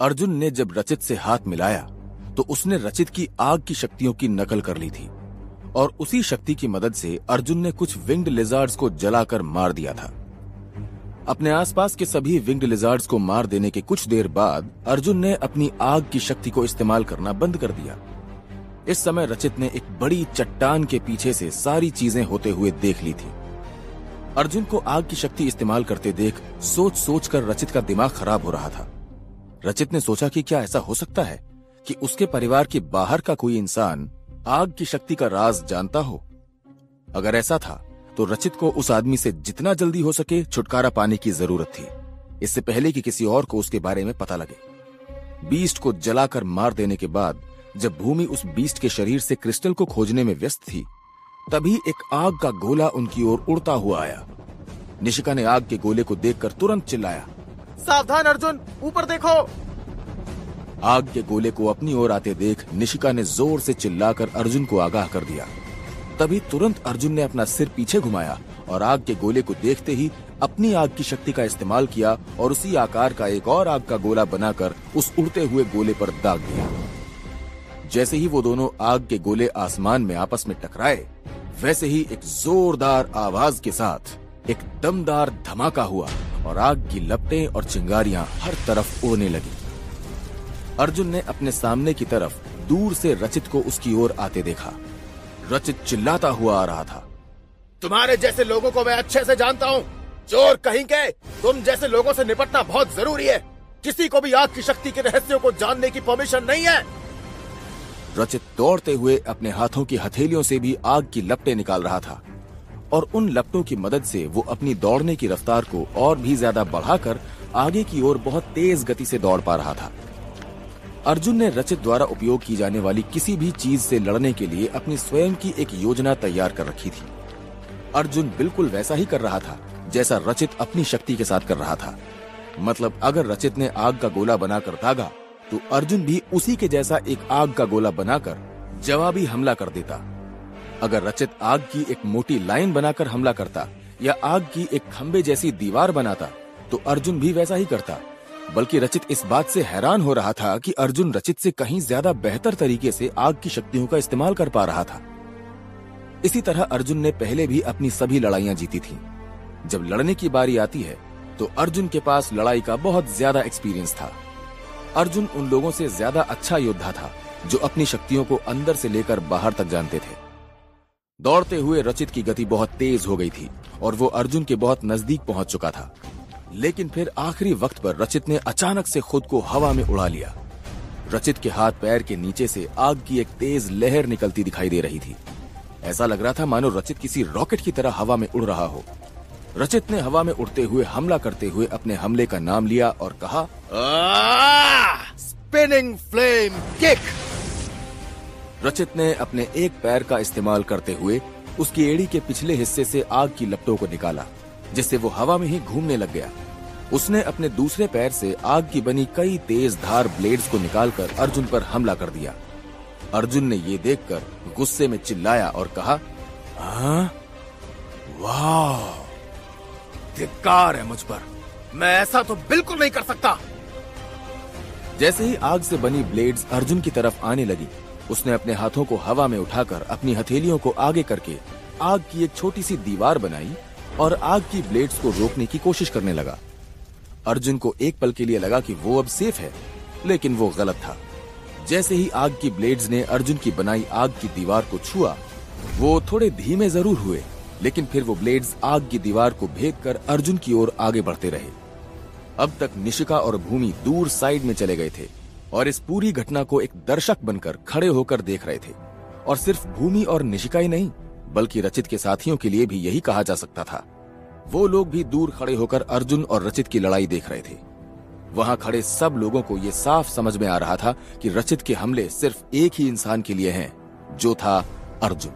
अर्जुन ने जब रचित से हाथ मिलाया तो उसने रचित की आग की शक्तियों की नकल कर ली थी, और उसी शक्ति की मदद से अर्जुन ने कुछ विंग्ड लिजार्ड्स को जलाकर मार दिया था। अपने आसपास के सभी विंग्ड लिजार्ड्स को मार देने के कुछ देर बाद, अर्जुन ने अपनी आग की शक्ति को इस्तेमाल करना बंद कर दिया। इस समय रचित ने एक बड़ी चट्टान के पीछे से सारी चीज़ें होते हुए देख ली थी। अर्जुन को आग की शक्ति इस्तेमाल करते देख सोच सोच कर रचित का दिमाग खराब हो रहा था। रचित ने सोचा कि क्या ऐसा हो सकता है कि उसके परिवार के बाहर का कोई इंसान आग की शक्ति का राज जानता हो। अगर ऐसा था तो रचित को उस आदमी से जितना जल्दी हो सके छुटकारा पाने की ज़रूरत थी। इससे पहले कि किसी और को उसके बारे में पता लगे। बीस्ट को जलाकर मार देने के बाद, जब भूमि उस बीस्ट के शरीर से क्रिस्टल को खोजने में व्यस्त थी, तभी एक आग का गोला उनकी ओर उड़ता हुआ आया। निशिका ने आग के गोले को देखकर तुरंत चिल्लाया, सावधान, अर्जुन, ऊपर देखो। आग के गोले को अपनी ओर आते देख निशिका ने ज़ोर से चिल्लाकर अर्जुन को आगाह कर दिया। तभी तुरंत अर्जुन ने अपना सिर पीछे घुमाया और आग के गोले को देखते ही अपनी आग की शक्ति का इस्तेमाल किया और उसी आकार का एक और आग का गोला बनाकर उस उड़ते हुए गोले पर दाग दिया। जैसे ही वो दोनों आग के गोले आसमान में आपस में टकराए, वैसे ही एक जोरदार आवाज़ के साथ एक दमदार धमाका हुआ और आग की लपटें और चिंगारियाँ हर तरफ़ उड़ने लगी। अर्जुन ने अपने सामने की तरफ़ दूर से रचित को उसकी ओर आते देखा। रचित चिल्लाता हुआ आ रहा था। तुम्हारे जैसे लोगों को मैं अच्छे से जानता हूँ। चोर कहीं के तुम जैसे लोगों से निपटना बहुत ज़रूरी है। किसी को भी आग की शक्ति के रहस्यों को जानने की परमिशन नहीं है। रचित दौड़ते हुए अपने हाथों की हथेलियों से भी आग की लपटे निकाल रहा था। और उन लपटों की मदद से वो अपनी दौड़ने की रफ्तार को और भी ज़्यादा बढ़ाकर आगे की ओर बहुत तेज गति से दौड़ पा रहा था। अर्जुन ने रचित द्वारा उपयोग की जाने वाली किसी भी चीज़ से लड़ने के लिए अपनी स्वयं की एक योजना तैयार कर रखी थी। अर्जुन बिल्कुल वैसा ही कर रहा था, जैसा रचित अपनी शक्ति के साथ कर रहा था। मतलब अगर रचित ने आग का गोला बनाकर दागा तो अर्जुन भी उसी के जैसा एक आग का गोला बनाकर जवाबी हमला कर देता। अगर रचित आग की एक मोटी लाइन बनाकर हमला करता या आग की एक खंबे जैसी दीवार बनाता तो अर्जुन भी वैसा ही करता। बल्कि रचित इस बात से हैरान हो रहा था कि अर्जुन रचित से कहीं ज़्यादा बेहतर तरीके से आग की शक्तियों का इस्तेमाल कर पा रहा था। इसी तरह अर्जुन ने पहले भी अपनी सभी लड़ाइयाँ जीती थी। जब लड़ने की बारी आती है तो अर्जुन के पास लड़ाई का बहुत ज़्यादा एक्सपीरियंस था। अर्जुन उन लोगों से ज़्यादा अच्छा योद्धा था, जो अपनी शक्तियों को अंदर से लेकर बाहर तक जानते थे। दौड़ते हुए रचित की गति बहुत तेज हो गई थी, और वो अर्जुन के बहुत नज़दीक पहुँच चुका था। लेकिन फिर आखिरी वक्त पर रचित ने अचानक से खुद को हवा में उड़ा लिया। रचित के हाथ पैर के नीचे से आग की एक तेज लहर निकलती दिखाई दे रही थी। ऐसा लग रहा था मानो रचित किसी रॉकेट की तरह हवा में उड़ रहा हो। रचित ने हवा में उड़ते हुए हमला करते हुए अपने हमले का नाम लिया और कहा स्पिनिंग फ्लेम किक रचित ने अपने एक पैर का इस्तेमाल करते हुए उसकी एड़ी के पिछले हिस्से से आग की लपटों को निकाला। जिससे वो हवा में ही घूमने लग गया। उसने अपने दूसरे पैर से आग की बनी कई तेज धार ब्लेड्स को निकालकर अर्जुन पर हमला कर दिया। अर्जुन ने ये देखकर गुस्से में चिल्लाया और कहा हाँ? वाह! धिक्कार है मुझ पर। मैं ऐसा तो बिल्कुल नहीं कर सकता! जैसे ही आग से बनी ब्लेड्स अर्जुन की तरफ़ आने लगी, उसने अपने हाथों को हवा में उठाकर अपनी हथेलियों को आगे करके आग की एक छोटी सी दीवार बनाई और आग की ब्लेड्स को रोकने की कोशिश करने लगा। अर्जुन को एक पल के लिए लगा कि वो अब सेफ़ है, लेकिन वो गलत था। जैसे ही आग की ब्लेड्स ने अर्जुन की बनाई आग की दीवार को छुआ, वो थोड़े धीमे ज़रूर हुए, लेकिन फिर वो ब्लेड्स आग की दीवार को भेद कर अर्जुन की ओर आगे बढ़ते रहे। अब तक निशिका और भूमि दूर साइड में चले गए थे और इस पूरी घटना को एक दर्शक बनकर खड़े होकर देख रहे थे। और सिर्फ़ भूमि और निशिका ही नहीं बल्कि रचित के साथियों के लिए भी यही कहा जा सकता था। वो लोग भी दूर खड़े होकर अर्जुन और रचित की लड़ाई देख रहे थे। वहाँ खड़े सब लोगों को ये साफ़ समझ में आ रहा था कि रचित के हमले सिर्फ़ एक ही इंसान के लिए हैं, जो था अर्जुन।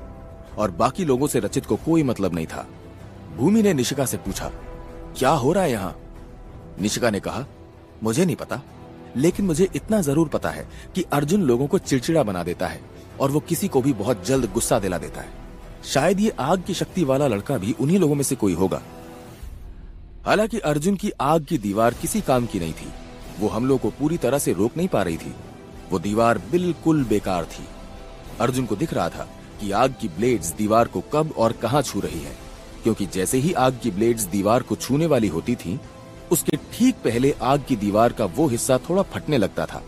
और बाकी लोगों से रचित को कोई मतलब नहीं था। भूमि ने निशिका से पूछा, क्या हो रहा है यहाँ? निशिका ने कहा, मुझे नहीं पता, लेकिन मुझे इतना ज़रूर पता है कि अर्जुन लोगों को चिड़चिड़ा बना देता है और वो किसी को भी बहुत जल्द गुस्सा दिला देता है। शायद ये आग की शक्ति वाला लड़का भी उन्हीं लोगों में से कोई होगा। हालाँकि अर्जुन की आग की दीवार किसी काम की नहीं थी। वो हमलों को पूरी तरह से रोक नहीं पा रही थी। वो दीवार बिल्कुल बेकार थी। अर्जुन को दिख रहा था कि आग की ब्लेड्स दीवार को कब और कहाँ छू रही है, क्योंकि जैसे ही आग की ब्लेड्स दीवार को छूने वाली होती थी, उसके ठीक पहले आग की दीवार का वो हिस्सा थोड़ा फटने लगता था।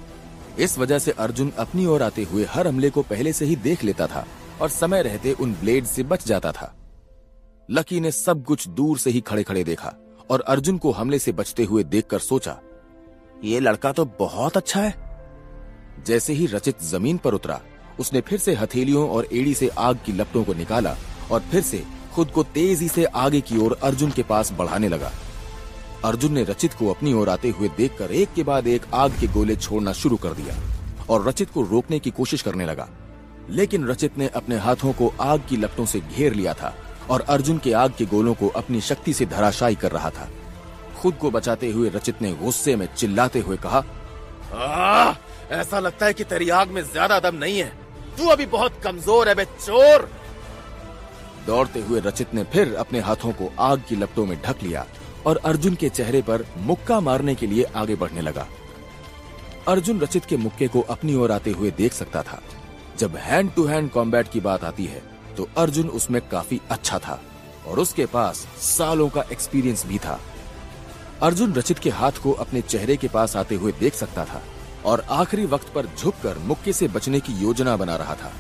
इस वजह से अर्जुन अपनी ओर आते हुए हर हमले को पहले से ही देख लेता था। और समय रहते उन ब्लेड से बच जाता था। लकी ने सब कुछ दूर से ही खड़े खड़े देखा और अर्जुन को हमले से बचते हुए देखकर सोचा, ये लड़का तो बहुत अच्छा है। जैसे ही रचित ज़मीन पर उतरा, उसने फिर से हथेलियों और एड़ी से आग की लपटों को निकाला और फिर से खुद को तेज़ी से आगे की ओर अर्जुन के पास बढ़ाने लगा। अर्जुन ने रचित को अपनी ओर आते हुए देखकर एक के बाद एक आग के गोले छोड़ना शुरू कर दिया और रचित को रोकने की कोशिश करने लगा। लेकिन रचित ने अपने हाथों को आग की लपटों से घेर लिया था और अर्जुन के आग के गोलों को अपनी शक्ति से धराशायी कर रहा था। खुद को बचाते हुए रचित ने गुस्से में चिल्लाते हुए कहा आ, ऐसा लगता है कि तेरी आग में ज़्यादा दम नहीं है। तू अभी बहुत कमज़ोर है बे चोर दौड़ते हुए रचित ने फिर अपने हाथों को आग की लपटों में ढक लिया और अर्जुन के चेहरे पर मुक्का मारने के लिए आगे बढ़ने लगा। अर्जुन रचित के मुक्के को अपनी ओर आते हुए देख सकता था। जब हैंड टू हैंड कॉम्बैट की बात आती है तो अर्जुन उसमें काफ़ी अच्छा था और उसके पास सालों का एक्सपीरियंस भी था। अर्जुन रचित के हाथ को अपने चेहरे के पास आते हुए देख सकता था और आखिरी वक्त पर झुककर मुक्के से बचने की योजना बना रहा था।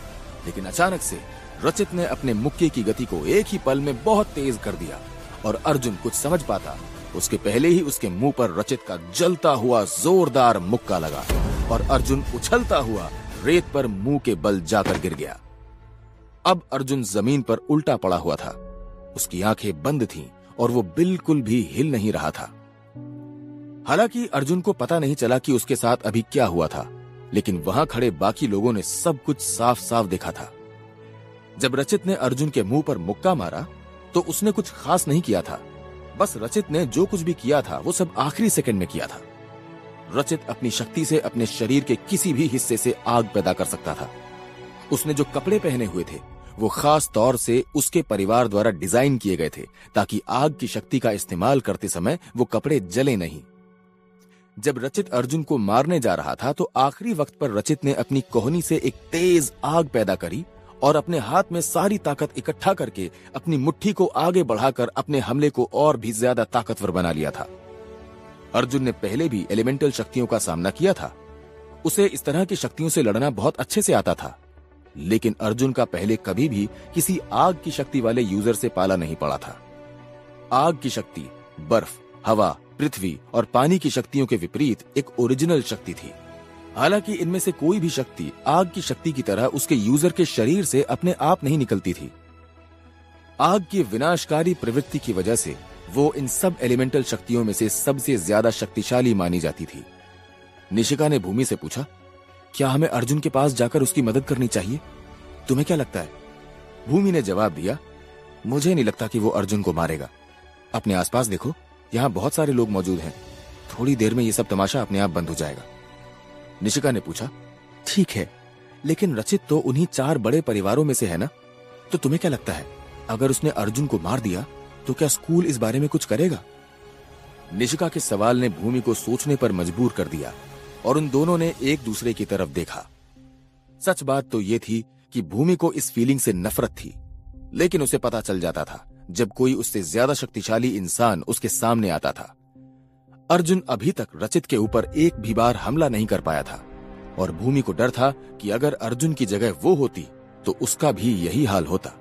लेकिन अचानक से रचित ने अपने मुक्के की गति को एक ही पल में बहुत तेज कर दिया और अर्जुन कुछ समझ पाता। उसके पहले ही उसके मुँह पर रचित का जलता हुआ जोरदार मुक्का लगा और अर्जुन उछलता हुआ रेत पर मुँह के बल जाकर गिर गया। अब अर्जुन ज़मीन पर उल्टा पड़ा हुआ था। उसकी आँखें बंद थीं और वो बिल्कुल भी हिल नहीं रहा था। हालाँकि अर्जुन को पता नहीं चला कि उसके साथ अभी क्या हुआ था, लेकिन वहाँ खड़े बाकी लोगों ने सब कुछ साफ़ साफ़ देखा था। जब रचित ने अर्जुन के मुँह पर मुक्का मारा तो उसने कुछ खास नहीं किया था। बस रचित ने जो कुछ भी किया था, वो सब आखिरी सेकंड में किया था। रचित अपनी शक्ति से अपने शरीर के किसी भी हिस्से से आग पैदा कर सकता था। उसने जो कपड़े पहने हुए थे, वो खास तौर से उसके परिवार द्वारा डिज़ाइन किए गए थे, ताकि आग की शक्ति का इस्तेमाल करते समय वो कपड़े जले नहीं। जब रचित अर्जुन को मारने जा रहा था तो आखिरी वक्त पर रचित ने अपनी कोहनी से एक तेज आग पैदा करी और अपने हाथ में सारी ताकत इकट्ठा करके अपनी मुट्ठी को आगे बढ़ाकर अपने हमले को और भी ज़्यादा ताकतवर बना लिया था। अर्जुन ने पहले भी एलिमेंटल शक्तियों का सामना किया था। उसे इस तरह की शक्तियों से लड़ना बहुत अच्छे से आता था। लेकिन अर्जुन का पहले कभी भी किसी आग की शक्ति वाले यूज़र से पाला नहीं पड़ा था। आग की शक्ति, बर्फ़, हवा, पृथ्वी और पानी की शक्तियों के विपरीत एक ओरिजिनल शक्ति थी। हालाँकि इनमें से कोई भी शक्ति आग की शक्ति की तरह उसके यूज़र के शरीर से अपने आप नहीं निकलती थी। आग की विनाशकारी प्रवृत्ति की वजह से वो इन सब एलिमेंटल शक्तियों में से सबसे ज़्यादा शक्तिशाली मानी जाती थी। निशिका ने भूमि से पूछा, क्या हमें अर्जुन के पास जाकर उसकी मदद करनी चाहिए? तुम्हें क्या लगता है? भूमि ने जवाब दिया, मुझे नहीं लगता कि वो अर्जुन को मारेगा। अपने आसपास देखो, यहाँ बहुत सारे लोग मौजूद हैं। थोड़ी देर में ये सब तमाशा अपने आप बंद हो जाएगा। निशिका ने पूछा, ठीक है, लेकिन रचित तो उन्हीं चार बड़े परिवारों में से है ना? तो तुम्हें क्या लगता है, अगर उसने अर्जुन को मार दिया तो क्या स्कूल इस बारे में कुछ करेगा? निशिका के सवाल ने भूमि को सोचने पर मजबूर कर दिया और उन दोनों ने एक दूसरे की तरफ़ देखा। सच बात तो ये थी कि भूमि को इस फीलिंग से नफरत थी, लेकिन उसे पता चल जाता था जब कोई उससे ज़्यादा शक्तिशाली इंसान उसके सामने आता था। अर्जुन अभी तक रचित के ऊपर एक भी बार हमला नहीं कर पाया था और भूमि को डर था कि अगर अर्जुन की जगह वो होती तो उसका भी यही हाल होता।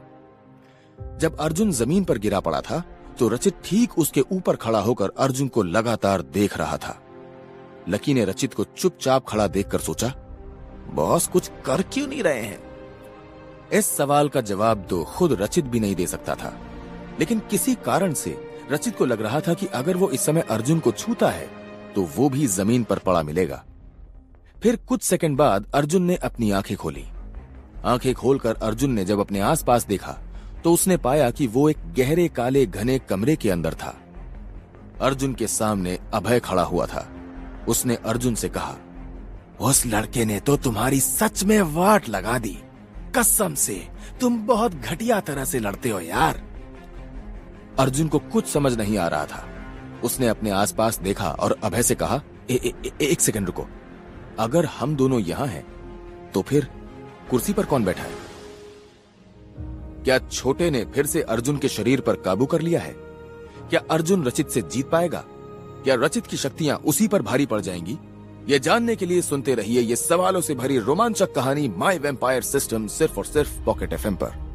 जब अर्जुन ज़मीन पर गिरा पड़ा था तो रचित ठीक उसके ऊपर खड़ा होकर अर्जुन को लगातार देख रहा था। लकी ने रचित को चुपचाप खड़ा देखकर सोचा, बॉस, कुछ कर क्यों नहीं रहे हैं? इस सवाल का जवाब तो खुद रचित भी नहीं दे सकता था। लेकिन किसी कारण से रचित को लग रहा था कि अगर वो इस समय अर्जुन को छूता है तो वो भी ज़मीन पर पड़ा मिलेगा। फिर कुछ सेकंड बाद अर्जुन ने अपनी आँखें खोली। आँखें खोलकर अर्जुन ने जब अपने आसपास देखा तो उसने पाया कि वो एक गहरे काले घने कमरे के अंदर था। अर्जुन के सामने अभय खड़ा हुआ था। उसने अर्जुन से कहा उस लड़के ने तो तुम्हारी सच में वाट लगा दी। कसम से तुम बहुत घटिया तरह से लड़ते हो यार। अर्जुन को कुछ समझ नहीं आ रहा था। उसने अपने आसपास देखा और अभय से कहा ए, ए, ए, एक सेकंड रुको। अगर हम दोनों यहाँ हैं तो फिर कुर्सी पर कौन बैठा है? क्या छोटे ने फिर से अर्जुन के शरीर पर काबू कर लिया है? क्या अर्जुन रचित से जीत पाएगा? क्या रचित की शक्तियाँ उसी पर भारी पड़ जाएँगी? ये जानने के लिए सुनते रहिए ये सवालों से भरी रोमांचक कहानी माई वेम्पायर सिस्टम सिर्फ़ और सिर्फ़ पॉकेट एफएम पर।